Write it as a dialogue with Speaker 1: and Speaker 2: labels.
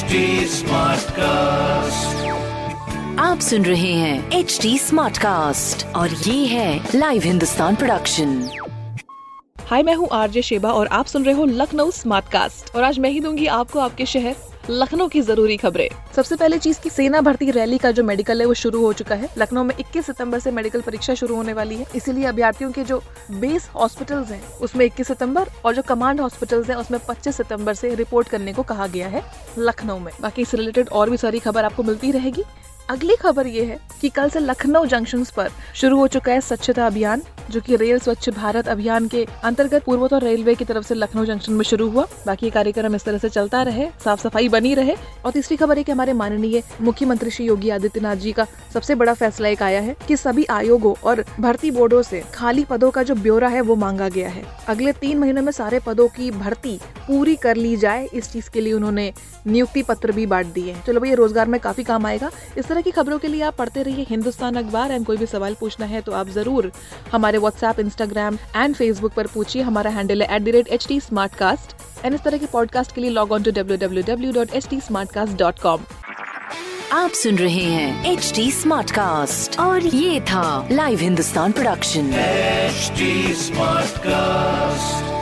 Speaker 1: HD cast
Speaker 2: आप सुन रहे हैं एच डी स्मार्ट कास्ट और ये है लाइव हिंदुस्तान प्रोडक्शन
Speaker 3: हाय मैं हूँ आरजे शेबा और आप सुन रहे हो लखनऊ स्मार्ट कास्ट और आज मैं ही दूँगी आपको आपके शहर लखनऊ की ज़रूरी खबरें। सबसे पहले चीज़ की सेना भर्ती रैली का जो मेडिकल है, वो शुरू हो चुका है। लखनऊ में 21 सितंबर से मेडिकल परीक्षा शुरू होने वाली है। इसीलिए अभ्यर्थियों के जो बेस हॉस्पिटल्स हैं, उसमें 21 सितंबर और जो कमांड हॉस्पिटल्स हैं, उसमें 25 सितंबर से रिपोर्ट करने को कहा गया है लखनऊ में। बाकी इससे रिलेटेड और भी सारी खबर आपको मिलती रहेगी। अगली खबर ये है कि कल से लखनऊ जंक्शन पर शुरू हो चुका है स्वच्छता अभियान, जो कि रेल स्वच्छ भारत अभियान के अंतर्गत पूर्वोत्तर रेलवे की तरफ़ से लखनऊ जंक्शन में शुरू हुआ। बाकी कार्यक्रम इस तरह से चलता रहे साफ़ सफ़ाई बनी रहे। और तीसरी खबर है कि हमारे माननीय मुख्यमंत्री श्री योगी आदित्यनाथ जी का सबसे बड़ा फैसला एक आया है कि सभी आयोगों और भर्ती बोर्डो से खाली पदों का जो ब्यौरा है वो मांगा गया है। अगले तीन महीनों में सारे पदों की भर्ती पूरी कर ली जाए इस चीज़ के लिए उन्होंने नियुक्ति पत्र भी बांट दिए हैं। चलो भैया रोज़गार में काफ़ी काम आएगा। इस तरह की खबरों के लिए आप पढ़ते रहिए हिंदुस्तान अखबार एंड कोई भी सवाल पूछना है तो आप ज़रूर हमारे व्हाट्सएप इंस्टाग्राम एंड फेसबुक पर पूछिए। हमारा हैंडल है at the rate H T smartcast and इस तरह के पॉडकास्ट के लिए log on to W W W dot H T smartcast dot com
Speaker 2: आप सुन रहे हैं एच डी स्मार्ट कास्ट और ये था live Hindustan production
Speaker 1: HD Smartcast.